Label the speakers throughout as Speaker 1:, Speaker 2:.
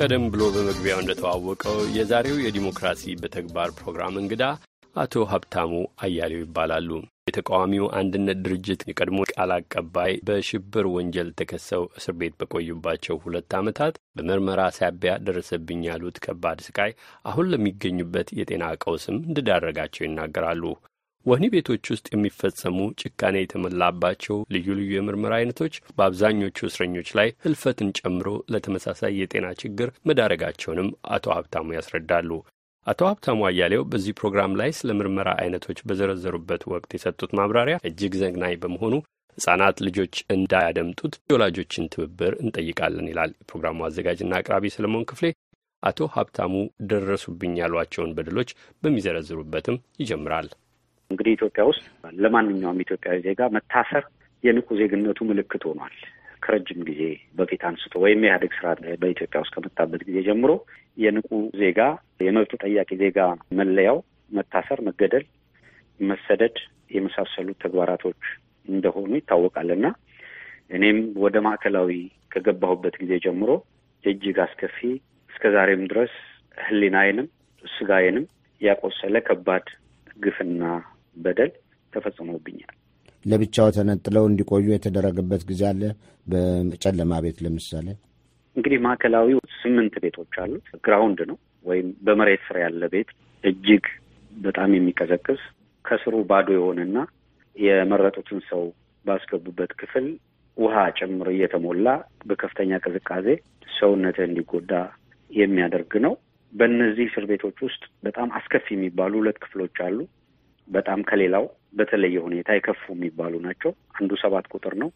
Speaker 1: ቀደም ብሎ በመግቢያው እንደተዋወቀው የዛሬው የዲሞክራሲ በተግባር ፕሮግራም እንግዳ አቶ ሀብታሙ አያሌው ይባላሉ። የተቃዋሚው አንድነት ድርጅት የቀድሞ ቃል አቀባይ በሽብር ወንጀል ተከሰው እስር ቤት በቆዩባቸው ሁለት ዓመታት በምርመራ ሳቢያ ደረሰብኝ ያሉት ከባድ ስቃይ አሁን ለሚገኙበት የጤና ቀውስም እንድዳረጋቸው ይናገራሉ። ወህኒ ቤቶች ውስጥ የሚፈጸሙ ጭካኔ የተሞላባቸው ልዩ ልዩ የምርመራ አይነቶች በአብዛኞቹ እስረኞች ላይ ህልፈትን ጨምሮ ለተመሳሳይ የጤና ችግር መዳረጋቸውንም አቶ ሀብታሙ ያስረዳሉ። አቶ ሀብታሙ አያሌው በዚህ ፕሮግራም ላይ ስለ ምርመራ አይነቶች በዘረዘሩበት ወቅት የሰጡት ማብራሪያ እጅግ ዘግናኝ በመሆኑ ሕጻናት ልጆች እንዳያደምጡት የወላጆችን ትብብር እንጠይቃለን ይላል የፕሮግራሙ አዘጋጅና አቅራቢ ሰለሞን ክፍሌ። አቶ ሀብታሙ ደረሱብኝ ያሏቸውን በደሎች በሚዘረዝሩበትም ይጀምራል።
Speaker 2: እንግዲህ ኢትዮጵያ ውስጥ ለማንኛውም ኢትዮጵያዊ ዜጋ መታሰር የንቁ ዜግነቱ ምልክት ሆኗል። ከረጅም ጊዜ በፊት አንስቶ ወይም የኢህአዴግ ስርዓት በኢትዮጵያ ውስጥ ከመጣበት ጊዜ ጀምሮ የንቁ ዜጋ የመብት ጠያቂ ዜጋ መለያው መታሰር፣ መገደል፣ መሰደድ የመሳሰሉት ተግባራቶች እንደሆኑ ይታወቃል እና እኔም ወደ ማዕከላዊ ከገባሁበት ጊዜ ጀምሮ እጅግ አስከፊ እስከ ዛሬም ድረስ ሕሊናዬንም ስጋዬንም ያቆሰለ ከባድ ግፍና በደል ተፈጽሞብኛል።
Speaker 3: ለብቻው ተነጥለው እንዲቆዩ የተደረገበት ጊዜ አለ። በጨለማ ቤት ለምሳሌ
Speaker 2: እንግዲህ ማዕከላዊ ስምንት ቤቶች አሉት። ground ነው ወይም በመሬት ስር ያለ ቤት እጅግ በጣም የሚቀዘቅዝ ከስሩ ባዶ የሆነና የመረጡትን ሰው ባስገቡበት ክፍል ውሃ ጭምር እየተሞላ በከፍተኛ ቅዝቃዜ ሰውነትህ እንዲጎዳ የሚያደርግ ነው። በእነዚህ እስር ቤቶች ውስጥ በጣም አስከፊ የሚባሉ ሁለት ክፍሎች አሉ። በጣም ከሌላው በተለየ ሁኔታ የከፉ የሚባሉ ናቸው። አንዱ ሰባት ቁጥር ነው።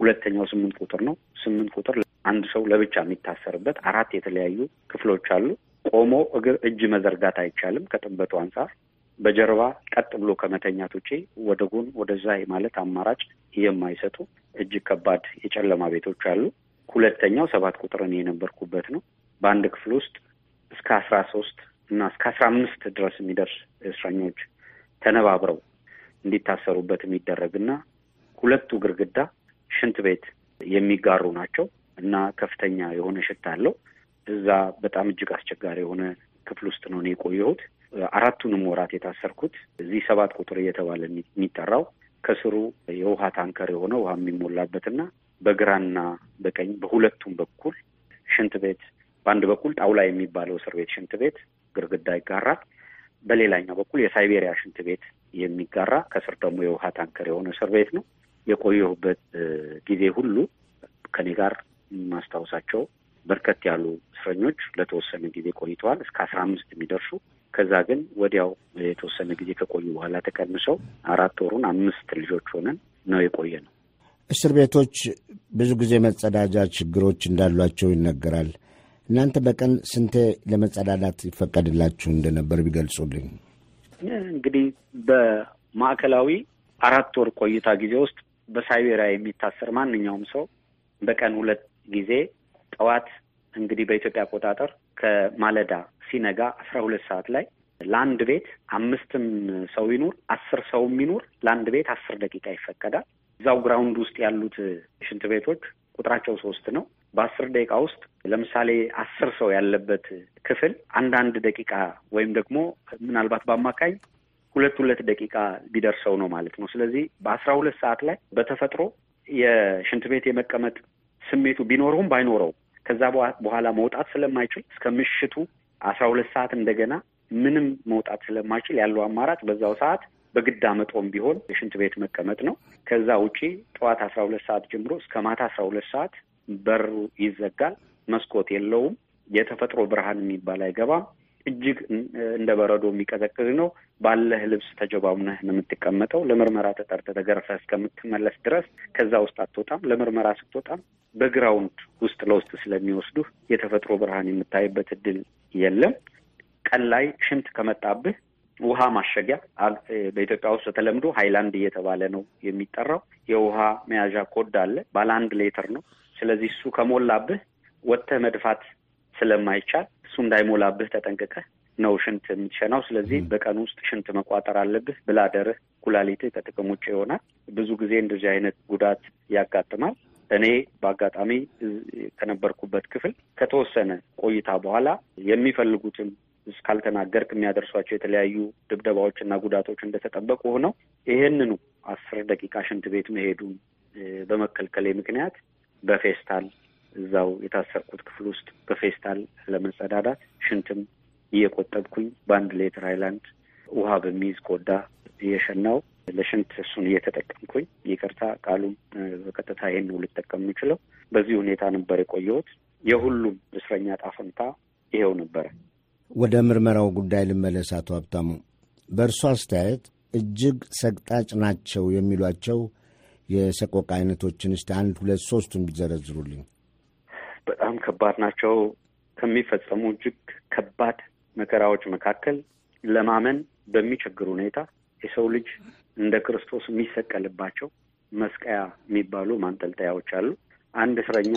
Speaker 2: ሁለተኛው ስምንት ቁጥር ነው። ስምንት ቁጥር አንድ ሰው ለብቻ የሚታሰርበት አራት የተለያዩ ክፍሎች አሉ። ቆሞ እግር እጅ መዘርጋት አይቻልም ከጥበቱ አንጻር። በጀርባ ቀጥ ብሎ ከመተኛት ውጪ ወደ ጎን ወደዛ ማለት አማራጭ የማይሰጡ እጅግ ከባድ የጨለማ ቤቶች አሉ። ሁለተኛው ሰባት ቁጥር እኔ የነበርኩበት ነው። በአንድ ክፍል ውስጥ እስከ አስራ ሶስት እና እስከ አስራ አምስት ድረስ የሚደርስ እስረኞች ተነባብረው እንዲታሰሩበት የሚደረግና ሁለቱ ግርግዳ ሽንት ቤት የሚጋሩ ናቸው እና ከፍተኛ የሆነ ሽታ አለው። እዛ በጣም እጅግ አስቸጋሪ የሆነ ክፍል ውስጥ ነው እኔ የቆየሁት። አራቱንም ወራት የታሰርኩት እዚህ ሰባት ቁጥር እየተባለ የሚጠራው ከስሩ የውሃ ታንከር የሆነ ውሃ የሚሞላበትና በግራና በቀኝ በሁለቱም በኩል ሽንት ቤት በአንድ በኩል ጣውላ የሚባለው እስር ቤት ሽንት ቤት ግርግዳ ይጋራል። በሌላኛው በኩል የሳይቤሪያ ሽንት ቤት የሚጋራ ከስር ደግሞ የውሃ ታንከር የሆነ እስር ቤት ነው። የቆየሁበት ጊዜ ሁሉ ከኔ ጋር የማስታውሳቸው በርከት ያሉ እስረኞች ለተወሰነ ጊዜ ቆይተዋል፣ እስከ አስራ አምስት የሚደርሱ ከዛ ግን ወዲያው የተወሰነ ጊዜ ከቆዩ በኋላ ተቀንሰው አራት ወሩን አምስት ልጆች ሆነን ነው የቆየ ነው።
Speaker 3: እስር ቤቶች ብዙ ጊዜ መጸዳጃ ችግሮች እንዳሏቸው ይነገራል። እናንተ በቀን ስንቴ ለመጸዳዳት ይፈቀድላችሁ እንደነበር ቢገልጹልኝ።
Speaker 2: እንግዲህ በማዕከላዊ አራት ወር ቆይታ ጊዜ ውስጥ በሳይቤሪያ የሚታሰር ማንኛውም ሰው በቀን ሁለት ጊዜ ጠዋት እንግዲህ በኢትዮጵያ አቆጣጠር ከማለዳ ሲነጋ አስራ ሁለት ሰዓት ላይ ለአንድ ቤት አምስትም ሰው ይኑር አስር ሰውም ይኑር ለአንድ ቤት አስር ደቂቃ ይፈቀዳል። እዛው ground ውስጥ ያሉት ሽንት ቤቶች ቁጥራቸው ሶስት ነው። በአስር ደቂቃ ውስጥ ለምሳሌ አስር ሰው ያለበት ክፍል አንዳንድ ደቂቃ ወይም ደግሞ ምናልባት በአማካኝ ሁለት ሁለት ደቂቃ ቢደርሰው ነው ማለት ነው። ስለዚህ በአስራ ሁለት ሰዓት ላይ በተፈጥሮ የሽንት ቤት የመቀመጥ ስሜቱ ቢኖረውም ባይኖረውም ከዛ በኋላ መውጣት ስለማይችል እስከ ምሽቱ አስራ ሁለት ሰዓት እንደገና ምንም መውጣት ስለማይችል ያለው አማራጭ በዛው ሰዓት በግድ አመጦም ቢሆን የሽንት ቤት መቀመጥ ነው። ከዛ ውጪ ጠዋት አስራ ሁለት ሰዓት ጀምሮ እስከ ማታ አስራ ሁለት ሰዓት በሩ ይዘጋል። መስኮት የለውም። የተፈጥሮ ብርሃን የሚባል አይገባም። እጅግ እንደ በረዶ የሚቀዘቅዝ ነው። ባለህ ልብስ ተጀባሙነህ ነው የምትቀመጠው። ለምርመራ ተጠርተህ ተገርፈህ እስከምትመለስ ድረስ ከዛ ውስጥ አትወጣም። ለምርመራ ስትወጣም በ ground ውስጥ ለውስጥ ስለሚወስዱህ የተፈጥሮ ብርሃን የምታይበት እድል የለም። ቀን ላይ ሽንት ከመጣብህ ውሃ ማሸጊያ በኢትዮጵያ ውስጥ በተለምዶ ሀይላንድ እየተባለ ነው የሚጠራው። የውሃ መያዣ ኮዳ አለ። ባለ አንድ ሌትር ነው። ስለዚህ እሱ ከሞላብህ ወጥተህ መድፋት ስለማይቻል እሱ እንዳይሞላብህ ተጠንቅቀህ ነው ሽንት የምትሸናው። ስለዚህ በቀን ውስጥ ሽንት መቋጠር አለብህ። bladder ህ፣ ኩላሊትህ ከጥቅም ውጭ ይሆናል። ብዙ ጊዜ እንደዚህ አይነት ጉዳት ያጋጥማል። እኔ በአጋጣሚ ከነበርኩበት ክፍል ከተወሰነ ቆይታ በኋላ የሚፈልጉትን እስካልተናገርክ የሚያደርሷቸው የተለያዩ ድብደባዎችና ጉዳቶች እንደተጠበቁ ሆነው ይሄንኑ አስር ደቂቃ ሽንት ቤት መሄዱን በመከልከሌ ምክንያት በፌስታል እዛው የታሰርኩት ክፍል ውስጥ በፌስታል ለመጸዳዳት ሽንትም እየቆጠብኩኝ በአንድ ሌትር ሃይላንድ ውሃ በሚይዝ ኮዳ እየሸናው ለሽንት እሱን እየተጠቀምኩኝ ይቅርታ ቃሉም በቀጥታ ይሄን ነው ልጠቀም የምችለው። በዚህ ሁኔታ ነበር የቆየሁት። የሁሉም እስረኛ ጣፈንታ ይሄው ነበረ።
Speaker 3: ወደ ምርመራው ጉዳይ ልመለስ። አቶ ሀብታሙ በእርሶ አስተያየት እጅግ ሰቅጣጭ ናቸው የሚሏቸው የሰቆቃ አይነቶችን እስቲ አንድ ሁለት ሶስቱን ቢዘረዝሩልኝ።
Speaker 2: በጣም ከባድ ናቸው ከሚፈጸሙ እጅግ ከባድ መከራዎች መካከል ለማመን በሚቸግር ሁኔታ የሰው ልጅ እንደ ክርስቶስ የሚሰቀልባቸው መስቀያ የሚባሉ ማንጠልጠያዎች አሉ። አንድ እስረኛ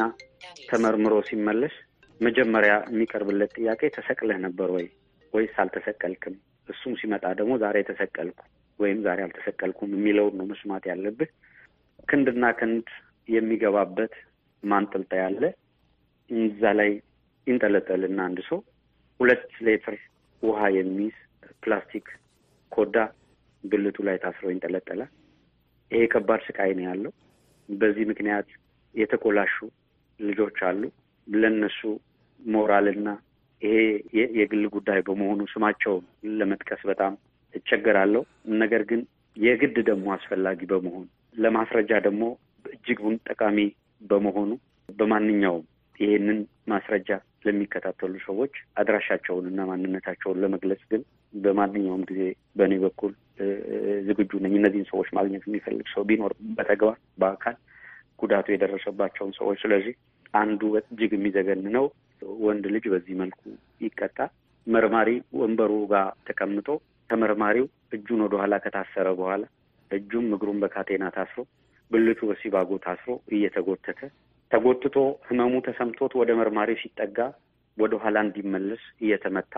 Speaker 2: ተመርምሮ ሲመለስ መጀመሪያ የሚቀርብለት ጥያቄ ተሰቅለህ ነበር ወይ ወይስ አልተሰቀልክም? እሱም ሲመጣ ደግሞ ዛሬ ተሰቀልኩ ወይም ዛሬ አልተሰቀልኩም የሚለውን ነው መስማት ያለብህ። ክንድና ክንድ የሚገባበት ማንጠልጠያ አለ። እዛ ላይ ይንጠለጠልና አንድ ሰው ሁለት ሌትር ውሃ የሚይዝ ፕላስቲክ ኮዳ ብልቱ ላይ ታስሮ ይንጠለጠላል። ይሄ ከባድ ስቃይ ነው ያለው። በዚህ ምክንያት የተኮላሹ ልጆች አሉ። ለነሱ ሞራልና ይሄ የግል ጉዳይ በመሆኑ ስማቸውን ለመጥቀስ በጣም እቸገራለሁ። ነገር ግን የግድ ደግሞ አስፈላጊ በመሆኑ ለማስረጃ ደግሞ እጅጉን ጠቃሚ በመሆኑ በማንኛውም ይሄንን ማስረጃ ለሚከታተሉ ሰዎች አድራሻቸውን እና ማንነታቸውን ለመግለጽ ግን በማንኛውም ጊዜ በእኔ በኩል ዝግጁ ነኝ። እነዚህን ሰዎች ማግኘት የሚፈልግ ሰው ቢኖር በተግባር በአካል ጉዳቱ የደረሰባቸውን ሰዎች። ስለዚህ አንዱ እጅግ የሚዘገንነው ወንድ ልጅ በዚህ መልኩ ይቀጣል። መርማሪ ወንበሩ ጋር ተቀምጦ ተመርማሪው እጁን ወደኋላ ከታሰረ በኋላ እጁም እግሩን በካቴና ታስሮ ብልቱ በሲባጎ ታስሮ እየተጎተተ ተጎትቶ ህመሙ ተሰምቶት ወደ መርማሪ ሲጠጋ ወደ ኋላ እንዲመለስ እየተመታ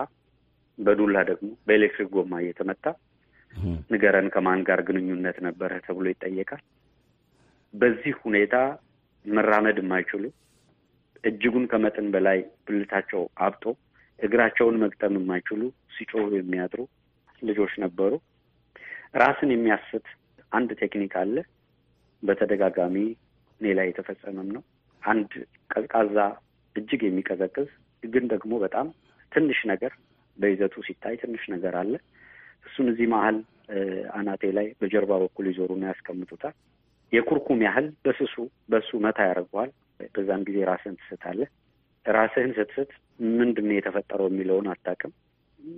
Speaker 2: በዱላ ደግሞ በኤሌክትሪክ ጎማ እየተመታ ንገረን ከማን ጋር ግንኙነት ነበረ ተብሎ ይጠየቃል። በዚህ ሁኔታ መራመድ የማይችሉ እጅጉን ከመጠን በላይ ብልታቸው አብጦ እግራቸውን መግጠም የማይችሉ ሲጮሁ የሚያድሩ ልጆች ነበሩ። ራስን የሚያስት አንድ ቴክኒክ አለ። በተደጋጋሚ እኔ ላይ የተፈጸመም ነው። አንድ ቀዝቃዛ እጅግ የሚቀዘቅዝ ግን ደግሞ በጣም ትንሽ ነገር በይዘቱ ሲታይ ትንሽ ነገር አለ። እሱን እዚህ መሀል አናቴ ላይ በጀርባ በኩል ይዞሩና ያስቀምጡታል። የኩርኩም ያህል በስሱ በሱ መታ ያደርገዋል። በዛን ጊዜ ራስህን ትስታለህ። ራስህን ስትስት ምንድን ነው የተፈጠረው የሚለውን አታውቅም።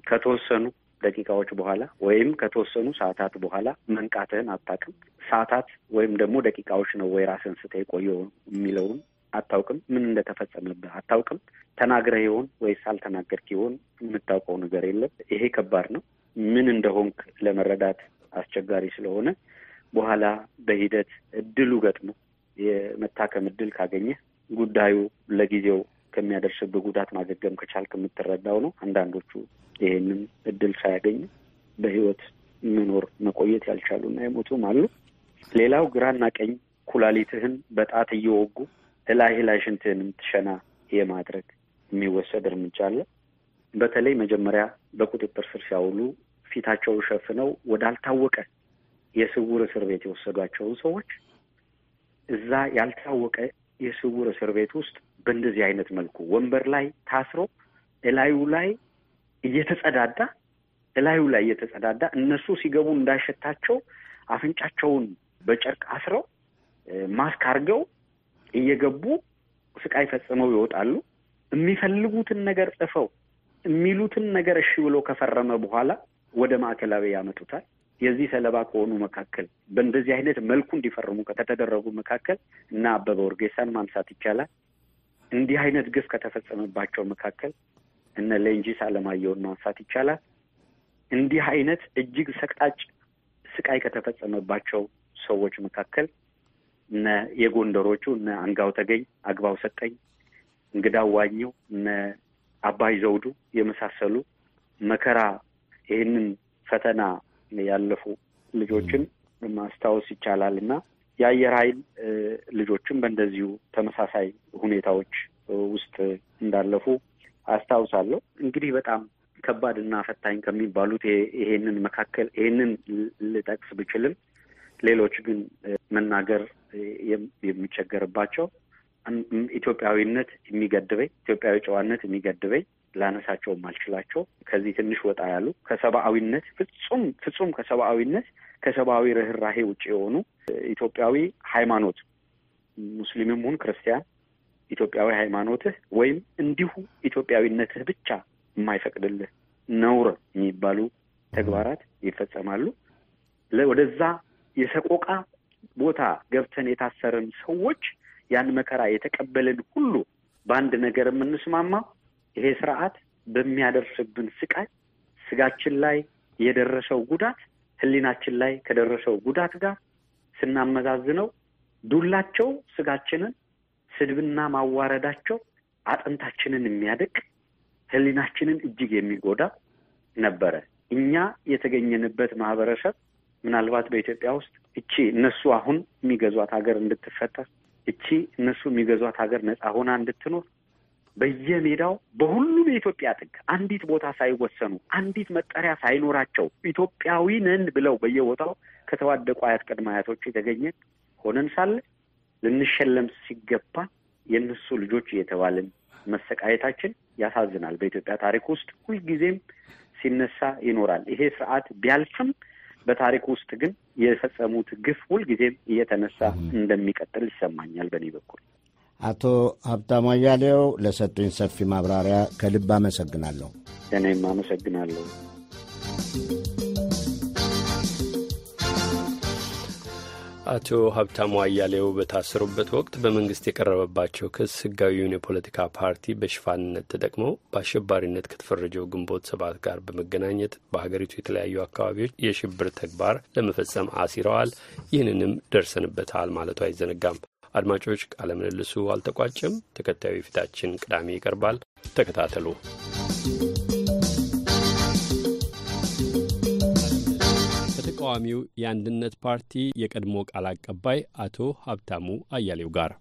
Speaker 2: ከተወሰኑ ደቂቃዎች በኋላ ወይም ከተወሰኑ ሰዓታት በኋላ መንቃትህን አታውቅም። ሰዓታት ወይም ደግሞ ደቂቃዎች ነው ወይ ራስህን ስተህ የቆየው የሚለውን አታውቅም። ምን እንደተፈጸመብህ አታውቅም። ተናግረህ ይሆን ወይስ አልተናገርክ ይሆን የምታውቀው ነገር የለም። ይሄ ከባድ ነው። ምን እንደሆንክ ለመረዳት አስቸጋሪ ስለሆነ በኋላ በሂደት እድሉ ገጥሞ የመታከም እድል ካገኘህ ጉዳዩ ለጊዜው ከሚያደርስብህ ጉዳት ማገገም ከቻልክ የምትረዳው ነው። አንዳንዶቹ ይሄንን እድል ሳያገኙ በህይወት መኖር መቆየት ያልቻሉና የሞቱም አሉ። ሌላው ግራና ቀኝ ኩላሊትህን በጣት እየወጉ እላይ ላይ ሽንትህን የምትሸና የማድረግ የሚወሰድ እርምጃ አለ። በተለይ መጀመሪያ በቁጥጥር ስር ሲያውሉ ፊታቸውን ሸፍነው ወዳልታወቀ የስውር እስር ቤት የወሰዷቸውን ሰዎች እዛ ያልታወቀ የስውር እስር ቤት ውስጥ በእንደዚህ አይነት መልኩ ወንበር ላይ ታስሮ እላዩ ላይ እየተጸዳዳ እላዩ ላይ እየተጸዳዳ እነሱ ሲገቡ እንዳይሸታቸው አፍንጫቸውን በጨርቅ አስረው ማስክ አድርገው እየገቡ ስቃይ ፈጽመው ይወጣሉ። የሚፈልጉትን ነገር ጽፈው የሚሉትን ነገር እሺ ብሎ ከፈረመ በኋላ ወደ ማዕከላዊ ያመጡታል። የዚህ ሰለባ ከሆኑ መካከል በእንደዚህ አይነት መልኩ እንዲፈርሙ ከተደረጉ መካከል እነ አበበ ኡርጌሳን ማንሳት ይቻላል። እንዲህ አይነት ግፍ ከተፈጸመባቸው መካከል እነ ሌንጂሳ አለማየሁን ማንሳት ይቻላል። እንዲህ አይነት እጅግ ሰቅጣጭ ስቃይ ከተፈጸመባቸው ሰዎች መካከል እነ የጎንደሮቹ እነ አንጋው ተገኝ፣ አግባው ሰጠኝ፣ እንግዳው ዋኘው፣ እነ አባይ ዘውዱ የመሳሰሉ መከራ ይህንን ፈተና ያለፉ ልጆችን ማስታወስ ይቻላል እና የአየር ኃይል ልጆችም በእንደዚሁ ተመሳሳይ ሁኔታዎች ውስጥ እንዳለፉ አስታውሳለሁ። እንግዲህ በጣም ከባድ እና ፈታኝ ከሚባሉት ይሄንን መካከል ይሄንን ልጠቅስ ብችልም ሌሎች ግን መናገር የሚቸገርባቸው ኢትዮጵያዊነት የሚገድበኝ ኢትዮጵያዊ ጨዋነት የሚገድበኝ ላነሳቸው አልችላቸው ከዚህ ትንሽ ወጣ ያሉ ከሰብአዊነት ፍጹም ፍጹም ከሰብአዊነት ከሰብአዊ ርኅራሄ ውጭ የሆኑ ኢትዮጵያዊ ሃይማኖት ሙስሊምም ሁን ክርስቲያን ኢትዮጵያዊ ሃይማኖትህ ወይም እንዲሁ ኢትዮጵያዊነትህ ብቻ የማይፈቅድልህ ነውር የሚባሉ ተግባራት ይፈጸማሉ። ወደዛ የሰቆቃ ቦታ ገብተን የታሰርን ሰዎች ያን መከራ የተቀበልን ሁሉ በአንድ ነገር የምንስማማ ይሄ ስርዓት በሚያደርስብን ስቃይ ስጋችን ላይ የደረሰው ጉዳት ሕሊናችን ላይ ከደረሰው ጉዳት ጋር ስናመዛዝነው ዱላቸው ስጋችንን፣ ስድብና ማዋረዳቸው አጥንታችንን የሚያደቅ ሕሊናችንን እጅግ የሚጎዳ ነበረ። እኛ የተገኘንበት ማህበረሰብ ምናልባት በኢትዮጵያ ውስጥ እቺ እነሱ አሁን የሚገዟት ሀገር እንድትፈጠር እቺ እነሱ የሚገዟት ሀገር ነፃ ሆና እንድትኖር በየሜዳው በሁሉም የኢትዮጵያ ጥግ አንዲት ቦታ ሳይወሰኑ አንዲት መጠሪያ ሳይኖራቸው ኢትዮጵያዊ ነን ብለው በየቦታው ከተዋደቁ አያት ቅድመ አያቶች የተገኘን ሆነን ሳለ ልንሸለም ሲገባ የእነሱ ልጆች እየተባልን መሰቃየታችን ያሳዝናል። በኢትዮጵያ ታሪክ ውስጥ ሁልጊዜም ሲነሳ ይኖራል። ይሄ ስርዓት ቢያልፍም በታሪክ ውስጥ ግን የፈጸሙት ግፍ ሁልጊዜም እየተነሳ እንደሚቀጥል ይሰማኛል በእኔ በኩል።
Speaker 3: አቶ ሀብታሙ አያሌው ለሰጡኝ ሰፊ ማብራሪያ ከልብ አመሰግናለሁ።
Speaker 2: እኔም አመሰግናለሁ።
Speaker 1: አቶ ሀብታሙ አያሌው በታሰሩበት ወቅት በመንግስት የቀረበባቸው ክስ ህጋዊውን የፖለቲካ ፓርቲ በሽፋንነት ተጠቅመው በአሸባሪነት ከተፈረጀው ግንቦት ሰባት ጋር በመገናኘት በሀገሪቱ የተለያዩ አካባቢዎች የሽብር ተግባር ለመፈጸም አሲረዋል፣ ይህንንም ደርሰንበታል ማለቱ አይዘነጋም። አድማጮች፣ ቃለ ምልልሱ አልተቋጨም። ተከታዩ የፊታችን ቅዳሜ ይቀርባል። ተከታተሉ። ከተቃዋሚው የአንድነት ፓርቲ የቀድሞ ቃል አቀባይ አቶ ሀብታሙ አያሌው ጋር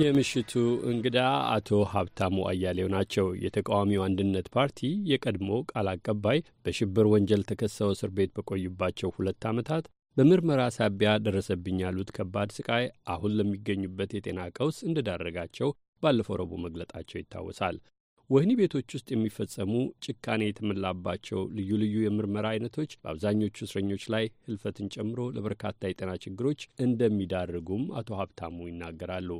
Speaker 1: የምሽቱ እንግዳ አቶ ሀብታሙ አያሌው ናቸው። የተቃዋሚው አንድነት ፓርቲ የቀድሞ ቃል አቀባይ በሽብር ወንጀል ተከሰው እስር ቤት በቆዩባቸው ሁለት ዓመታት በምርመራ ሳቢያ ደረሰብኝ ያሉት ከባድ ስቃይ አሁን ለሚገኙበት የጤና ቀውስ እንደዳረጋቸው ባለፈው ረቡዕ መግለጣቸው ይታወሳል። ወህኒ ቤቶች ውስጥ የሚፈጸሙ ጭካኔ የተሞላባቸው ልዩ ልዩ የምርመራ አይነቶች በአብዛኞቹ እስረኞች ላይ ህልፈትን ጨምሮ ለበርካታ የጤና ችግሮች እንደሚዳርጉም አቶ ሀብታሙ ይናገራሉ።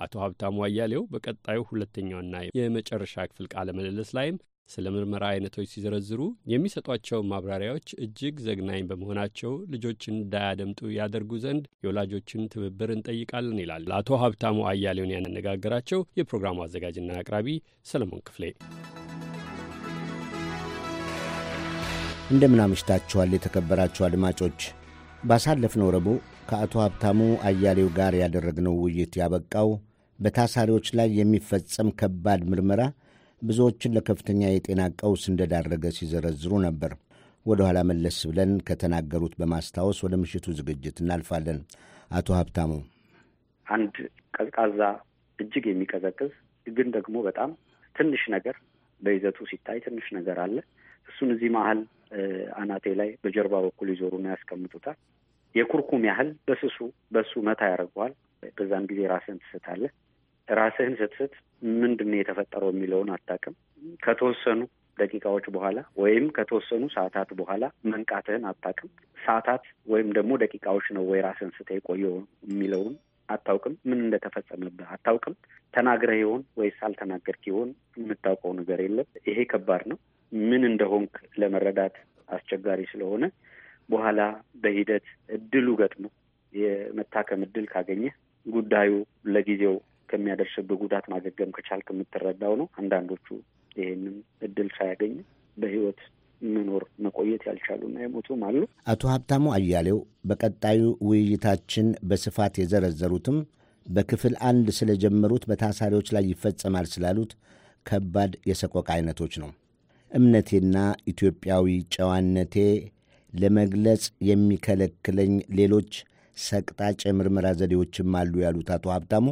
Speaker 1: አቶ ሀብታሙ አያሌው በቀጣዩ ሁለተኛውና የመጨረሻ ክፍል ቃለ ምልልስ ላይም ስለ ምርመራ አይነቶች ሲዘረዝሩ የሚሰጧቸው ማብራሪያዎች እጅግ ዘግናኝ በመሆናቸው ልጆችን እንዳያደምጡ ያደርጉ ዘንድ የወላጆችን ትብብር እንጠይቃለን ይላል። አቶ ሀብታሙ አያሌውን ያነጋገራቸው የፕሮግራሙ አዘጋጅና አቅራቢ ሰለሞን ክፍሌ።
Speaker 3: እንደምን አምሽታችኋል የተከበራችሁ አድማጮች። ባሳለፍነው ረቡዕ ከአቶ ሀብታሙ አያሌው ጋር ያደረግነው ውይይት ያበቃው በታሳሪዎች ላይ የሚፈጸም ከባድ ምርመራ ብዙዎችን ለከፍተኛ የጤና ቀውስ እንደዳረገ ሲዘረዝሩ ነበር። ወደ ኋላ መለስ ብለን ከተናገሩት በማስታወስ ወደ ምሽቱ ዝግጅት እናልፋለን። አቶ ሀብታሙ፣
Speaker 2: አንድ ቀዝቃዛ እጅግ የሚቀዘቅዝ ግን ደግሞ በጣም ትንሽ ነገር በይዘቱ ሲታይ ትንሽ ነገር አለ። እሱን እዚህ መሀል አናቴ ላይ በጀርባ በኩል ይዞሩና ያስቀምጡታል። የኩርኩም ያህል በስሱ በሱ መታ ያደርገዋል። በዛን ጊዜ ራስህን ትስታለህ። ራስህን ስትስት ምንድን ነው የተፈጠረው የሚለውን አታውቅም። ከተወሰኑ ደቂቃዎች በኋላ ወይም ከተወሰኑ ሰዓታት በኋላ መንቃትህን አታውቅም። ሰዓታት ወይም ደግሞ ደቂቃዎች ነው ወይ ራስህን ስተህ የቆየው የሚለውን አታውቅም። ምን እንደተፈጸመብህ አታውቅም። ተናግረህ ይሆን ወይስ አልተናገርክ ይሆን የምታውቀው ነገር የለም። ይሄ ከባድ ነው። ምን እንደሆንክ ለመረዳት አስቸጋሪ ስለሆነ በኋላ በሂደት እድሉ ገጥሞ የመታከም እድል ካገኘህ ጉዳዩ ለጊዜው ከሚያደርስብህ ጉዳት ማገገም ከቻልክ የምትረዳው ነው። አንዳንዶቹ ይሄንን እድል ሳያገኙ በህይወት መኖር መቆየት ያልቻሉና የሞቱም አሉ።
Speaker 3: አቶ ሀብታሙ አያሌው በቀጣዩ ውይይታችን በስፋት የዘረዘሩትም በክፍል አንድ ስለጀመሩት በታሳሪዎች ላይ ይፈጸማል ስላሉት ከባድ የሰቆቃ አይነቶች ነው። እምነቴና ኢትዮጵያዊ ጨዋነቴ ለመግለጽ የሚከለክለኝ ሌሎች ሰቅጣጭ የምርመራ ዘዴዎችም አሉ ያሉት አቶ ሀብታሙ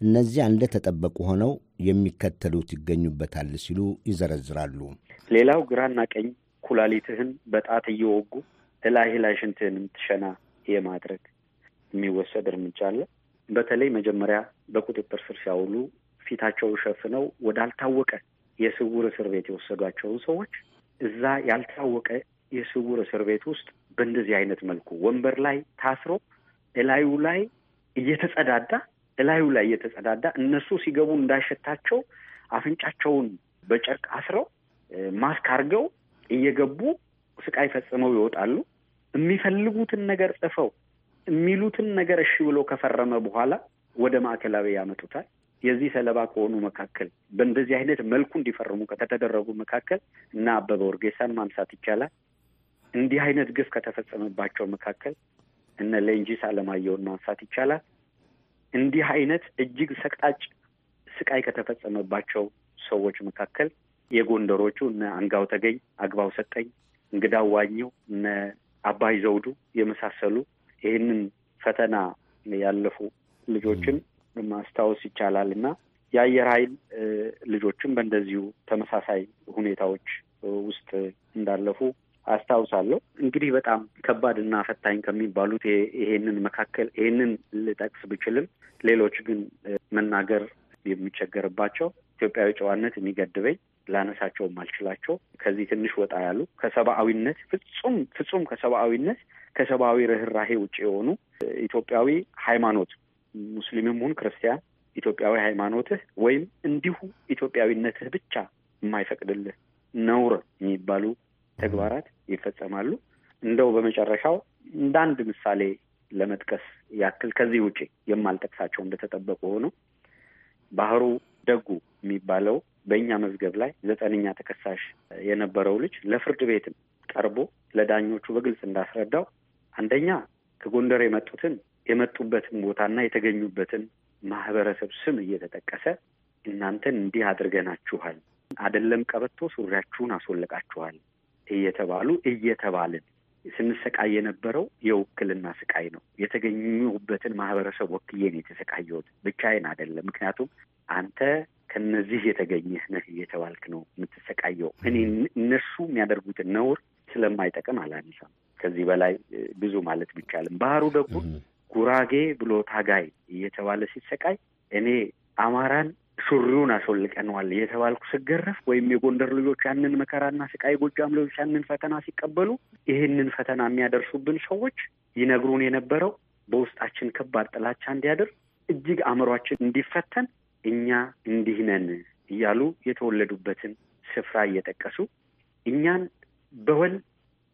Speaker 3: እነዚያ እንደ ተጠበቁ ሆነው የሚከተሉት ይገኙበታል ሲሉ ይዘረዝራሉ።
Speaker 2: ሌላው ግራና ቀኝ ኩላሊትህን በጣት እየወጉ እላህ ላይ ሽንትህን የምትሸና የማድረግ የሚወሰድ እርምጃ አለ። በተለይ መጀመሪያ በቁጥጥር ስር ሲያውሉ ፊታቸው ሸፍነው ወዳልታወቀ የስውር እስር ቤት የወሰዷቸውን ሰዎች እዛ ያልታወቀ የስውር እስር ቤት ውስጥ በእንደዚህ አይነት መልኩ ወንበር ላይ ታስሮ እላዩ ላይ እየተጸዳዳ እላዩ ላይ እየተጸዳዳ እነሱ ሲገቡ እንዳይሸታቸው አፍንጫቸውን በጨርቅ አስረው ማስክ አድርገው እየገቡ ስቃይ ፈጽመው ይወጣሉ። የሚፈልጉትን ነገር ጽፈው የሚሉትን ነገር እሺ ብሎ ከፈረመ በኋላ ወደ ማዕከላዊ ያመጡታል። የዚህ ሰለባ ከሆኑ መካከል በእንደዚህ አይነት መልኩ እንዲፈርሙ ከተደረጉ መካከል እና አበበ ወርጌሳን ማንሳት ይቻላል። እንዲህ አይነት ግፍ ከተፈጸመባቸው መካከል እነ ሌንጂስ አለማየሁን ማንሳት ይቻላል። እንዲህ አይነት እጅግ ሰቅጣጭ ስቃይ ከተፈጸመባቸው ሰዎች መካከል የጎንደሮቹ እነ አንጋው ተገኝ፣ አግባው ሰጠኝ፣ እንግዳው ዋኘው፣ እነ አባይ ዘውዱ የመሳሰሉ ይህንን ፈተና ያለፉ ልጆችን ማስታወስ ይቻላል እና የአየር ኃይል ልጆችም በእንደዚሁ ተመሳሳይ ሁኔታዎች ውስጥ እንዳለፉ አስታውሳለሁ። እንግዲህ በጣም ከባድ እና ፈታኝ ከሚባሉት ይሄንን መካከል ይሄንን ልጠቅስ ብችልም ሌሎች ግን መናገር የሚቸገርባቸው ኢትዮጵያዊ ጨዋነት የሚገድበኝ ላነሳቸው የማልችላቸው ከዚህ ትንሽ ወጣ ያሉ ከሰብአዊነት ፍጹም ፍጹም ከሰብአዊነት ከሰብአዊ ርኅራሄ ውጭ የሆኑ ኢትዮጵያዊ ሃይማኖት ሙስሊምም ሁን ክርስቲያን ኢትዮጵያዊ ሃይማኖትህ ወይም እንዲሁ ኢትዮጵያዊነትህ ብቻ የማይፈቅድልህ ነውር የሚባሉ ተግባራት ይፈጸማሉ። እንደው በመጨረሻው እንደ አንድ ምሳሌ ለመጥቀስ ያክል ከዚህ ውጭ የማልጠቅሳቸው እንደተጠበቁ ሆኖ ባህሩ ደጉ የሚባለው በእኛ መዝገብ ላይ ዘጠነኛ ተከሳሽ የነበረው ልጅ ለፍርድ ቤትም ቀርቦ ለዳኞቹ በግልጽ እንዳስረዳው አንደኛ ከጎንደር የመጡትን የመጡበትን ቦታና የተገኙበትን ማህበረሰብ ስም እየተጠቀሰ እናንተን እንዲህ አድርገናችኋል፣ አደለም ቀበቶ ሱሪያችሁን አስወለቃችኋል እየተባሉ እየተባልን ስንሰቃይ የነበረው የውክልና ስቃይ ነው። የተገኙበትን ማህበረሰብ ወክዬ ነው የተሰቃየሁት፣ ብቻዬን አይደለም። ምክንያቱም አንተ ከነዚህ የተገኘህ ነህ እየተባልክ ነው የምትሰቃየው። እኔ እነሱ የሚያደርጉትን ነውር ስለማይጠቅም አላነሳም። ከዚህ በላይ ብዙ ማለት ቢቻልም ባህሩ ደግሞ ጉራጌ ብሎ ታጋይ እየተባለ ሲሰቃይ እኔ አማራን ሱሪውን አስወልቀነዋል የተባልኩ ስገረፍ ወይም የጎንደር ልጆች ያንን መከራና ስቃይ፣ ጎጃም ልጆች ያንን ፈተና ሲቀበሉ ይህንን ፈተና የሚያደርሱብን ሰዎች ይነግሩን የነበረው በውስጣችን ከባድ ጥላቻ እንዲያድር እጅግ አእምሯችን እንዲፈተን እኛ እንዲህ ነን እያሉ የተወለዱበትን ስፍራ እየጠቀሱ እኛን በወል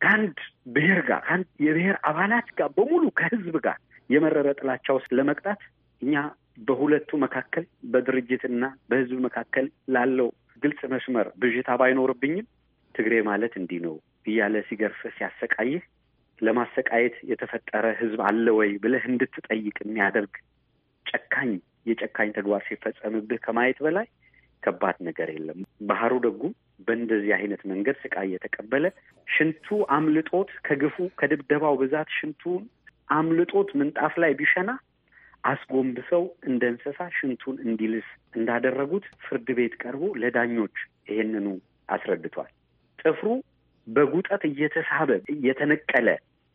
Speaker 2: ከአንድ ብሔር ጋር ከአንድ የብሔር አባላት ጋር በሙሉ ከህዝብ ጋር የመረረ ጥላቻ ውስጥ ለመቅጣት እኛ በሁለቱ መካከል በድርጅትና በህዝብ መካከል ላለው ግልጽ መስመር ብዥታ ባይኖርብኝም ትግሬ ማለት እንዲህ ነው እያለ ሲገርፍህ ሲያሰቃይህ ለማሰቃየት የተፈጠረ ህዝብ አለ ወይ ብለህ እንድትጠይቅ የሚያደርግ ጨካኝ የጨካኝ ተግባር ሲፈጸምብህ ከማየት በላይ ከባድ ነገር የለም። ባህሩ ደጉ በእንደዚህ አይነት መንገድ ስቃይ የተቀበለ ሽንቱ አምልጦት ከግፉ ከድብደባው ብዛት ሽንቱን አምልጦት ምንጣፍ ላይ ቢሸና አስጎንብሰው እንደ እንስሳ ሽንቱን እንዲልስ እንዳደረጉት ፍርድ ቤት ቀርቦ ለዳኞች ይሄንኑ አስረድቷል። ጥፍሩ በጉጠት እየተሳበ እየተነቀለ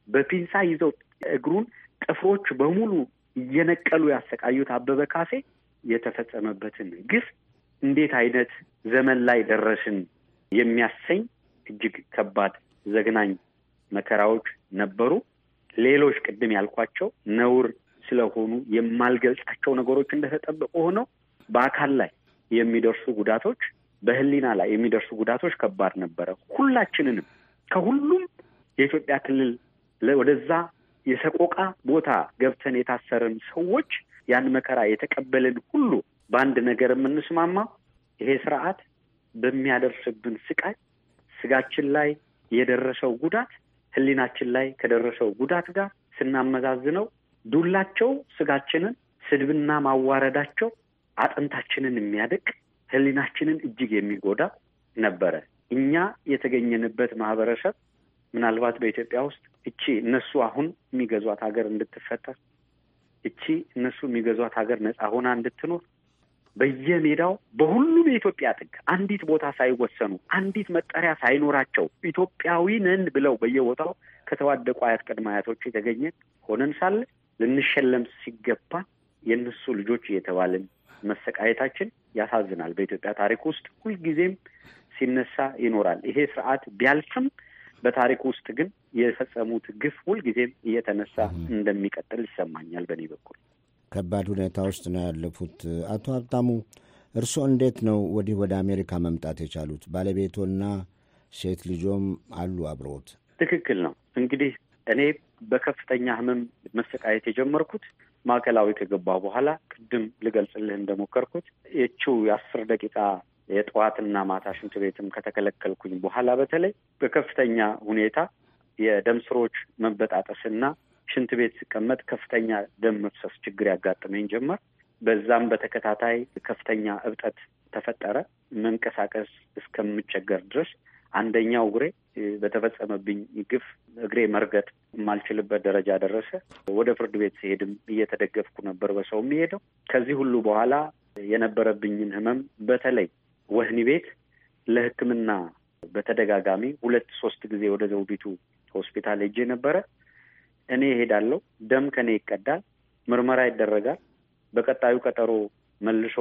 Speaker 2: በፒንሳ ይዘው እግሩን ጥፍሮች በሙሉ እየነቀሉ ያሰቃዩት አበበ ካሴ የተፈጸመበትን ግፍ እንዴት አይነት ዘመን ላይ ደረስን የሚያሰኝ እጅግ ከባድ ዘግናኝ መከራዎች ነበሩ። ሌሎች ቅድም ያልኳቸው ነውር ስለሆኑ የማልገልጻቸው ነገሮች እንደተጠበቁ ሆነው በአካል ላይ የሚደርሱ ጉዳቶች፣ በሕሊና ላይ የሚደርሱ ጉዳቶች ከባድ ነበረ። ሁላችንንም ከሁሉም የኢትዮጵያ ክልል ወደዛ የሰቆቃ ቦታ ገብተን የታሰርን ሰዎች ያን መከራ የተቀበልን ሁሉ በአንድ ነገር የምንስማማው ይሄ ስርዓት በሚያደርስብን ስቃይ ስጋችን ላይ የደረሰው ጉዳት ህሊናችን ላይ ከደረሰው ጉዳት ጋር ስናመዛዝነው ዱላቸው ስጋችንን፣ ስድብና ማዋረዳቸው አጥንታችንን የሚያደቅ ሕሊናችንን እጅግ የሚጎዳ ነበረ። እኛ የተገኘንበት ማህበረሰብ ምናልባት በኢትዮጵያ ውስጥ እቺ እነሱ አሁን የሚገዟት ሀገር እንድትፈጠር እቺ እነሱ የሚገዟት ሀገር ነፃ ሆና እንድትኖር በየሜዳው በሁሉም የኢትዮጵያ ጥግ አንዲት ቦታ ሳይወሰኑ አንዲት መጠሪያ ሳይኖራቸው ኢትዮጵያዊ ነን ብለው በየቦታው ከተዋደቁ አያት ቅድመ አያቶች የተገኘ ሆነን ሳለ ልንሸለም ሲገባ የእነሱ ልጆች እየተባልን መሰቃየታችን ያሳዝናል። በኢትዮጵያ ታሪክ ውስጥ ሁልጊዜም ሲነሳ ይኖራል። ይሄ ስርዓት ቢያልፍም በታሪክ ውስጥ ግን የፈጸሙት ግፍ ሁልጊዜም እየተነሳ እንደሚቀጥል ይሰማኛል። በእኔ በኩል
Speaker 3: ከባድ ሁኔታ ውስጥ ነው ያለፉት። አቶ ሀብታሙ እርስዎ እንዴት ነው ወዲህ ወደ አሜሪካ መምጣት የቻሉት? ባለቤቶና ሴት ልጆም አሉ አብረዎት?
Speaker 2: ትክክል ነው። እንግዲህ እኔ በከፍተኛ ሕመም መሰቃየት የጀመርኩት ማዕከላዊ ከገባ በኋላ ቅድም ልገልጽልህ እንደሞከርኩት የችው የአስር ደቂቃ የጠዋትና ማታ ሽንት ቤትም ከተከለከልኩኝ በኋላ በተለይ በከፍተኛ ሁኔታ የደም ስሮች መበጣጠስና ሽንት ቤት ሲቀመጥ ከፍተኛ ደም መፍሰስ ችግር ያጋጥመኝ ጀመር። በዛም በተከታታይ ከፍተኛ እብጠት ተፈጠረ። መንቀሳቀስ እስከምቸገር ድረስ አንደኛው እግሬ በተፈጸመብኝ ግፍ እግሬ መርገጥ የማልችልበት ደረጃ ደረሰ። ወደ ፍርድ ቤት ሲሄድም እየተደገፍኩ ነበር በሰው የሚሄደው። ከዚህ ሁሉ በኋላ የነበረብኝን ህመም በተለይ ወህኒ ቤት ለሕክምና በተደጋጋሚ ሁለት ሶስት ጊዜ ወደ ዘውዲቱ ሆስፒታል ሄጄ ነበረ። እኔ እሄዳለሁ፣ ደም ከኔ ይቀዳል፣ ምርመራ ይደረጋል። በቀጣዩ ቀጠሮ መልሶ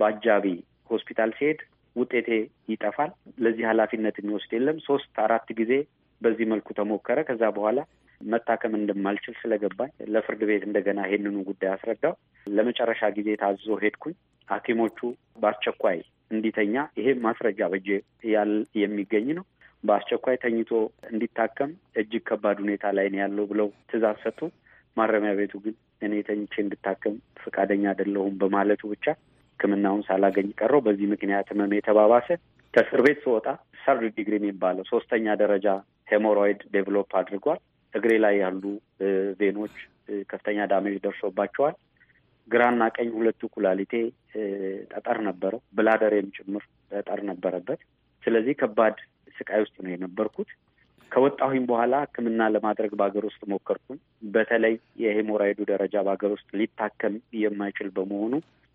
Speaker 2: በአጃቢ ሆስፒታል ሲሄድ ውጤቴ ይጠፋል። ለዚህ ኃላፊነት የሚወስድ የለም። ሶስት አራት ጊዜ በዚህ መልኩ ተሞከረ። ከዛ በኋላ መታከም እንደማልችል ስለገባኝ ለፍርድ ቤት እንደገና ይሄንኑ ጉዳይ አስረዳው። ለመጨረሻ ጊዜ ታዞ ሄድኩኝ። ሐኪሞቹ በአስቸኳይ እንዲተኛ ይሄ ማስረጃ በእጄ ያል የሚገኝ ነው። በአስቸኳይ ተኝቶ እንዲታከም እጅግ ከባድ ሁኔታ ላይ ነው ያለው ብለው ትዕዛዝ ሰጡ። ማረሚያ ቤቱ ግን እኔ ተኝቼ እንድታከም ፈቃደኛ አይደለሁም በማለቱ ብቻ ሕክምናውን ሳላገኝ ቀረሁ። በዚህ ምክንያት ህመሜ የተባባሰ ከእስር ቤት ስወጣ third degree የሚባለው ሶስተኛ ደረጃ hemorrhoid develop አድርጓል። እግሬ ላይ ያሉ vein ኖች ከፍተኛ damage ደርሶባቸዋል። ግራና ቀኝ ሁለቱ ኩላሊቴ ጠጠር ነበረው፣ bladder ሬም ጭምር ጠጠር ነበረበት። ስለዚህ ከባድ ስቃይ ውስጥ ነው የነበርኩት። ከወጣሁኝ በኋላ ሕክምና ለማድረግ በሀገር ውስጥ ሞከርኩኝ። በተለይ የ hemorrhoid ኡ ደረጃ በሀገር ውስጥ ሊታከም የማይችል በመሆኑ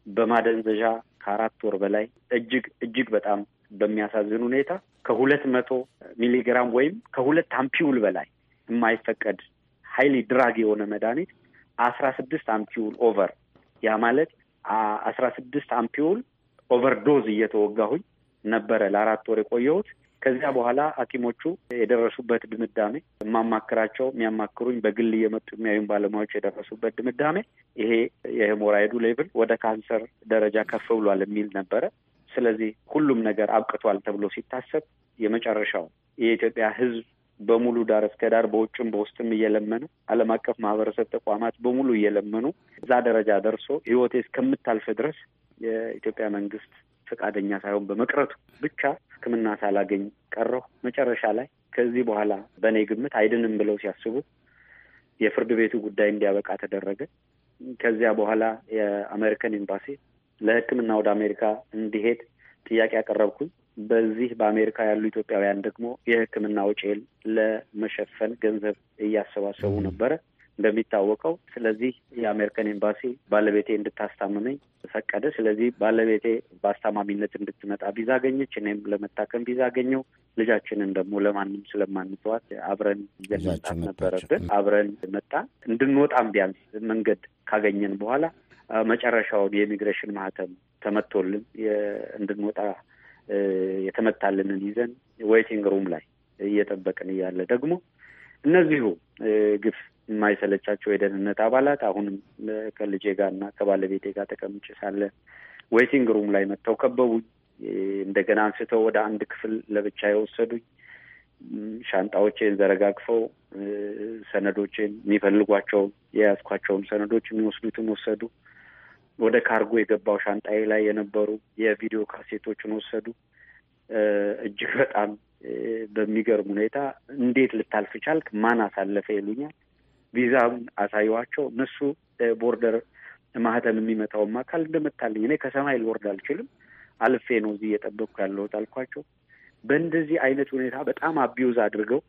Speaker 2: በማደንዘዣ ከአራት ወር በላይ እጅግ እጅግ በጣም በሚያሳዝን ሁኔታ ከሁለት መቶ ሚሊግራም ወይም ከሁለት ampoule በላይ የማይፈቀድ highly drug የሆነ መድኃኒት አስራ ስድስት ampoule over ያ ማለት አስራ ስድስት ampoule overdose እየተወጋሁኝ ነበረ ለአራት ወር የቆየሁት። ከዚያ በኋላ ሐኪሞቹ የደረሱበት ድምዳሜ የማማክራቸው የሚያማክሩኝ በግል እየመጡ የሚያዩን ባለሙያዎች የደረሱበት ድምዳሜ ይሄ የ hemorrhoid ኡ level ወደ ካንሰር ደረጃ ከፍ ብሏል የሚል ነበረ። ስለዚህ ሁሉም ነገር አብቅቷል ተብሎ ሲታሰብ የመጨረሻው የኢትዮጵያ ሕዝብ በሙሉ ዳር እስከ ዳር በውጭም በውስጥም እየለመኑ ዓለም አቀፍ ማህበረሰብ ተቋማት በሙሉ እየለመኑ እዛ ደረጃ ደርሶ ሕይወቴ እስከምታልፍ ድረስ የኢትዮጵያ መንግስት ፈቃደኛ ሳይሆን በመቅረቱ ብቻ ሕክምና ሳላገኝ ቀረሁ። መጨረሻ ላይ ከዚህ በኋላ በእኔ ግምት አይድንም ብለው ሲያስቡ የፍርድ ቤቱ ጉዳይ እንዲያበቃ ተደረገ። ከዚያ በኋላ የአሜሪካን ኤምባሲ ለሕክምና ወደ አሜሪካ እንዲሄድ ጥያቄ ያቀረብኩኝ። በዚህ በአሜሪካ ያሉ ኢትዮጵያውያን ደግሞ የሕክምና ወጪን ለመሸፈን ገንዘብ እያሰባሰቡ ነበረ እንደሚታወቀው። ስለዚህ የአሜሪካን ኤምባሲ ባለቤቴ እንድታስታምመኝ ፈቀደ። ስለዚህ ባለቤቴ በአስታማሚነት እንድትመጣ ቪዛ አገኘች። እኔም ለመታከም ቪዛ አገኘው። ልጃችንን ደግሞ ለማንም ስለማንተዋት አብረን ይዘን መምጣት ነበረብን። አብረን መጣን። እንድንወጣም ቢያንስ መንገድ ካገኘን በኋላ መጨረሻውን የኢሚግሬሽን ማህተም ተመቶልን እንድንወጣ የተመታልንን ይዘን waiting room ላይ እየጠበቅን እያለ ደግሞ እነዚሁ ግፍ የማይሰለቻቸው የደህንነት አባላት አሁንም ከልጄ ጋር እና ከባለቤቴ ጋር ተቀምጬ ሳለ waiting room ላይ መጥተው ከበቡኝ። እንደገና አንስተው ወደ አንድ ክፍል ለብቻ የወሰዱኝ፣ ሻንጣዎቼን ዘረጋግፈው ሰነዶቼን የሚፈልጓቸውን የያዝኳቸውን ሰነዶች የሚወስዱትን ወሰዱ። ወደ ካርጎ የገባው ሻንጣዬ ላይ የነበሩ የቪዲዮ ካሴቶችን ወሰዱ። እጅግ በጣም በሚገርም ሁኔታ እንዴት ልታልፍ ቻልክ? ማን አሳለፈ ይሉኛል። ቪዛውን አሳየኋቸው። እነሱ border ማህተም የሚመታውም አካል እንደመታልኝ እኔ ከሰማይ ልወርድ አልችልም። አልፌ ነው እዚህ እየጠበቅኩ ያለሁት አልኳቸው። በእንደዚህ አይነት ሁኔታ በጣም አቢዩዝ አድርገው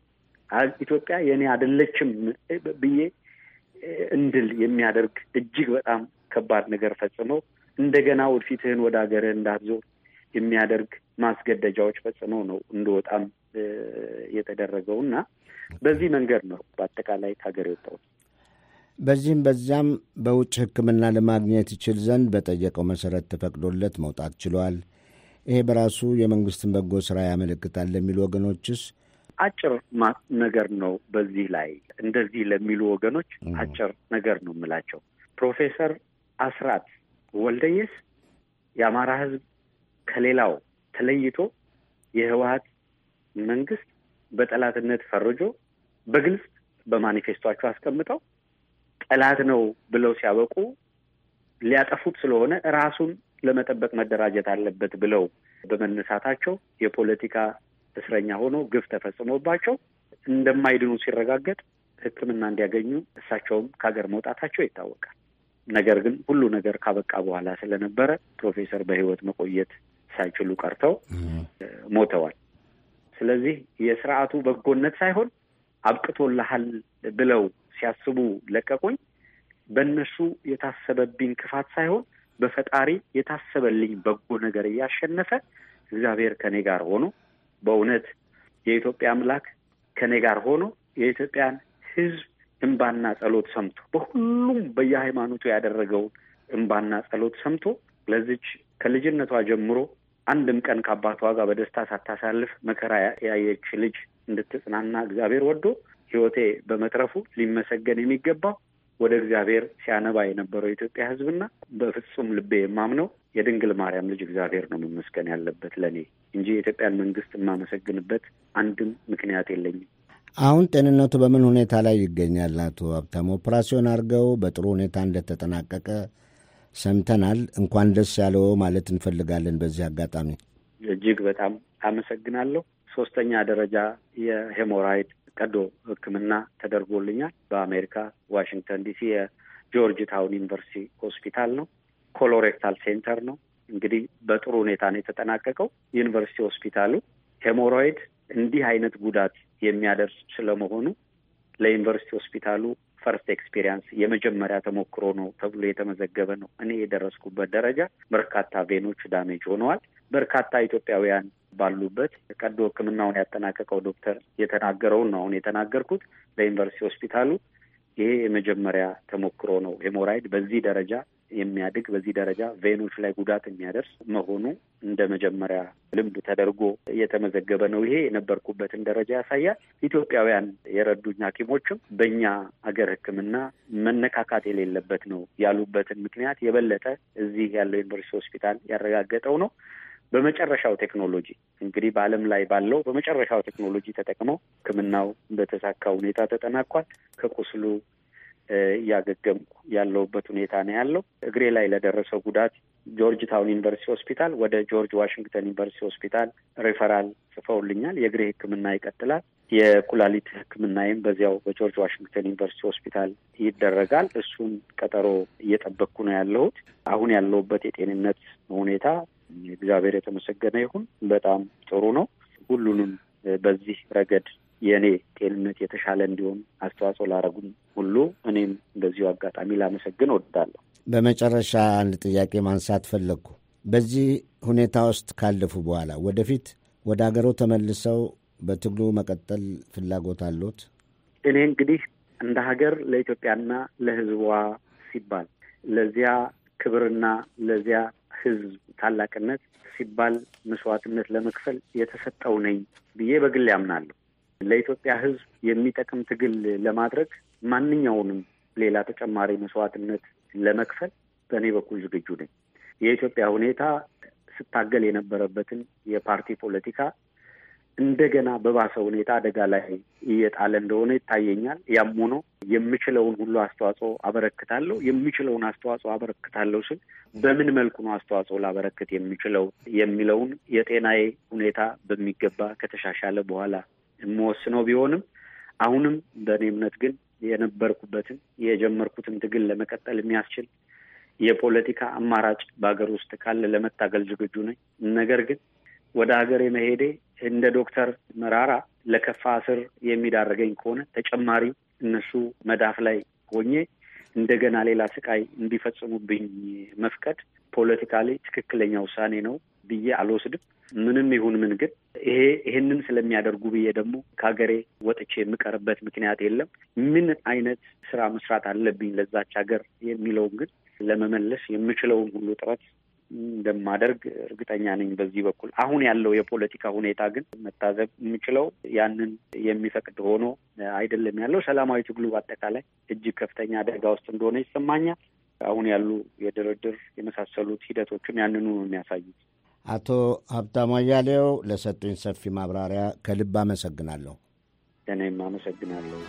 Speaker 2: ኢትዮጵያ የእኔ አይደለችም ብዬ እንድል የሚያደርግ እጅግ በጣም ከባድ ነገር ፈጽመው እንደገና ወደፊትህን ወደ ሀገርህ እንዳትዞር የሚያደርግ ማስገደጃዎች ፈጽመው ነው እንደወጣም የተደረገው እና በዚህ መንገድ ነው በአጠቃላይ ከሀገር የወጣሁት።
Speaker 3: በዚህም በዚያም በውጭ ሕክምና ለማግኘት ይችል ዘንድ በጠየቀው መሰረት ተፈቅዶለት መውጣት ችሏል። ይሄ በራሱ የመንግስትን በጎ ስራ ያመለክታል ለሚሉ ወገኖችስ
Speaker 2: አጭር ነገር ነው። በዚህ ላይ እንደዚህ ለሚሉ ወገኖች አጭር ነገር ነው የምላቸው። ፕሮፌሰር አስራት ወልደየስ የአማራ ህዝብ ከሌላው ተለይቶ የህወሀት መንግስት በጠላትነት ፈርጆ በግልጽ በማኒፌስቷቸው አስቀምጠው ጠላት ነው ብለው ሲያበቁ ሊያጠፉት ስለሆነ ራሱን ለመጠበቅ መደራጀት አለበት ብለው በመነሳታቸው የፖለቲካ እስረኛ ሆኖ ግፍ ተፈጽሞባቸው እንደማይድኑ ሲረጋገጥ ሕክምና እንዲያገኙ እሳቸውም ከሀገር መውጣታቸው ይታወቃል። ነገር ግን ሁሉ ነገር ካበቃ በኋላ ስለነበረ ፕሮፌሰር በህይወት መቆየት ሳይችሉ ቀርተው ሞተዋል። ስለዚህ የስርዓቱ በጎነት ሳይሆን አብቅቶልሃል ብለው ሲያስቡ ለቀቁኝ። በእነሱ የታሰበብኝ ክፋት ሳይሆን በፈጣሪ የታሰበልኝ በጎ ነገር እያሸነፈ እግዚአብሔር ከኔ ጋር ሆኖ በእውነት የኢትዮጵያ አምላክ ከኔ ጋር ሆኖ የኢትዮጵያን ህዝብ እንባና ጸሎት ሰምቶ በሁሉም በየሃይማኖቱ ያደረገውን እንባና ጸሎት ሰምቶ ለዚች ከልጅነቷ ጀምሮ አንድም ቀን ከአባቷ ጋር በደስታ ሳታሳልፍ መከራ ያየች ልጅ እንድትጽናና እግዚአብሔር ወዶ ህይወቴ በመትረፉ ሊመሰገን የሚገባው ወደ እግዚአብሔር ሲያነባ የነበረው የኢትዮጵያ ህዝብና በፍጹም ልቤ የማምነው የድንግል ማርያም ልጅ እግዚአብሔር ነው መመስገን ያለበት ለእኔ እንጂ የኢትዮጵያን መንግስት የማመሰግንበት አንድም ምክንያት የለኝም።
Speaker 3: አሁን ጤንነቱ በምን ሁኔታ ላይ ይገኛል? አቶ ሀብታሙ ኦፕራሲዮን አድርገው በጥሩ ሁኔታ እንደተጠናቀቀ ሰምተናል። እንኳን ደስ ያለው ማለት እንፈልጋለን። በዚህ አጋጣሚ
Speaker 2: እጅግ በጣም አመሰግናለሁ። ሶስተኛ ደረጃ የ hemorrhoid ቀዶ ሕክምና ተደርጎልኛል። በአሜሪካ ዋሽንግተን ዲሲ የጆርጅ ታውን ዩኒቨርሲቲ ሆስፒታል ነው። colorectal center ነው። እንግዲህ በጥሩ ሁኔታ ነው የተጠናቀቀው። ዩኒቨርሲቲ ሆስፒታሉ hemorrhoid እንዲህ አይነት ጉዳት የሚያደርስ ስለመሆኑ ለዩኒቨርሲቲ ሆስፒታሉ first experience የመጀመሪያ ተሞክሮ ነው ተብሎ የተመዘገበ ነው። እኔ የደረስኩበት ደረጃ በርካታ vein ኦች damage ሆነዋል። በርካታ ኢትዮጵያውያን ባሉበት ቀዶ ሕክምናውን ያጠናቀቀው ዶክተር የተናገረውን ነው አሁን የተናገርኩት። ለዩኒቨርሲቲ ሆስፒታሉ ይሄ የመጀመሪያ ተሞክሮ ነው። hemorrhoid በዚህ ደረጃ የሚያድግ በዚህ ደረጃ vein ኦች ላይ ጉዳት የሚያደርስ መሆኑ እንደ መጀመሪያ ልምድ ተደርጎ የተመዘገበ ነው። ይሄ የነበርኩበትን ደረጃ ያሳያል። ኢትዮጵያውያን የረዱኝ ሐኪሞችም በእኛ ሀገር ሕክምና መነካካት የሌለበት ነው ያሉበትን ምክንያት የበለጠ እዚህ ያለው ዩኒቨርሲቲ ሆስፒታል ያረጋገጠው ነው። በመጨረሻው ቴክኖሎጂ እንግዲህ በዓለም ላይ ባለው በመጨረሻው ቴክኖሎጂ ተጠቅመው ሕክምናው በተሳካ ሁኔታ ተጠናቋል። ከቁስሉ እያገገምኩ ያለውበት ሁኔታ ነው ያለው። እግሬ ላይ ለደረሰው ጉዳት ጆርጅ ታውን ዩኒቨርሲቲ ሆስፒታል ወደ ጆርጅ ዋሽንግተን ዩኒቨርሲቲ ሆስፒታል ሬፈራል ጽፈውልኛል። የእግሬ ሕክምና ይቀጥላል። የኩላሊት ሕክምናዬም በዚያው በጆርጅ ዋሽንግተን ዩኒቨርሲቲ ሆስፒታል ይደረጋል። እሱን ቀጠሮ እየጠበቅኩ ነው ያለሁት። አሁን ያለሁበት የጤንነት ሁኔታ እግዚአብሔር የተመሰገነ ይሁን በጣም ጥሩ ነው። ሁሉንም በዚህ ረገድ የእኔ ጤንነት የተሻለ እንዲሆን አስተዋጽኦ ላደረጉን ሁሉ እኔም በዚሁ አጋጣሚ ላመሰግን እወዳለሁ።
Speaker 3: በመጨረሻ አንድ ጥያቄ ማንሳት ፈለግኩ። በዚህ ሁኔታ ውስጥ ካለፉ በኋላ ወደፊት ወደ ሀገሮ ተመልሰው በትግሉ መቀጠል ፍላጎት አለዎት?
Speaker 2: እኔ እንግዲህ እንደ ሀገር ለኢትዮጵያና ለሕዝቧ ሲባል ለዚያ ክብርና ለዚያ ሕዝብ ታላቅነት ሲባል መስዋዕትነት ለመክፈል የተሰጠው ነኝ ብዬ በግል ያምናለሁ። ለኢትዮጵያ ሕዝብ የሚጠቅም ትግል ለማድረግ ማንኛውንም ሌላ ተጨማሪ መስዋዕትነት ለመክፈል በእኔ በኩል ዝግጁ ነኝ። የኢትዮጵያ ሁኔታ ስታገል የነበረበትን የፓርቲ ፖለቲካ እንደገና በባሰ ሁኔታ አደጋ ላይ እየጣለ እንደሆነ ይታየኛል። ያም ሆኖ የምችለውን ሁሉ አስተዋጽኦ አበረክታለሁ። የምችለውን አስተዋጽኦ አበረክታለሁ ስል በምን መልኩ ነው አስተዋጽኦ ላበረክት የሚችለው የሚለውን የጤናዬ ሁኔታ በሚገባ ከተሻሻለ በኋላ የምወስነው ቢሆንም አሁንም በእኔ እምነት ግን የነበርኩበትን የጀመርኩትን ትግል ለመቀጠል የሚያስችል የፖለቲካ አማራጭ በሀገር ውስጥ ካለ ለመታገል ዝግጁ ነኝ። ነገር ግን ወደ ሀገሬ መሄዴ እንደ ዶክተር መራራ ለከፋ እስር የሚዳረገኝ ከሆነ ተጨማሪ እነሱ መዳፍ ላይ ሆኜ እንደገና ሌላ ስቃይ እንዲፈጽሙብኝ መፍቀድ ፖለቲካሊ ትክክለኛ ውሳኔ ነው ብዬ አልወስድም። ምንም ይሁን ምን ግን ይሄ ይህንን ስለሚያደርጉ ብዬ ደግሞ ከሀገሬ ወጥቼ የምቀርበት ምክንያት የለም። ምን አይነት ስራ መስራት አለብኝ ለዛች ሀገር የሚለውን ግን ለመመለስ የምችለውን ሁሉ ጥረት እንደማደርግ እርግጠኛ ነኝ። በዚህ በኩል አሁን ያለው የፖለቲካ ሁኔታ ግን መታዘብ የምችለው ያንን የሚፈቅድ ሆኖ አይደለም ያለው። ሰላማዊ ትግሉ በአጠቃላይ እጅግ ከፍተኛ አደጋ ውስጥ እንደሆነ ይሰማኛል። አሁን ያሉ የድርድር የመሳሰሉት ሂደቶችም ያንኑ ነው የሚያሳዩት።
Speaker 3: አቶ ሀብታሙ አያሌው ለሰጡኝ ሰፊ ማብራሪያ ከልብ አመሰግናለሁ።
Speaker 2: እኔም አመሰግናለሁ።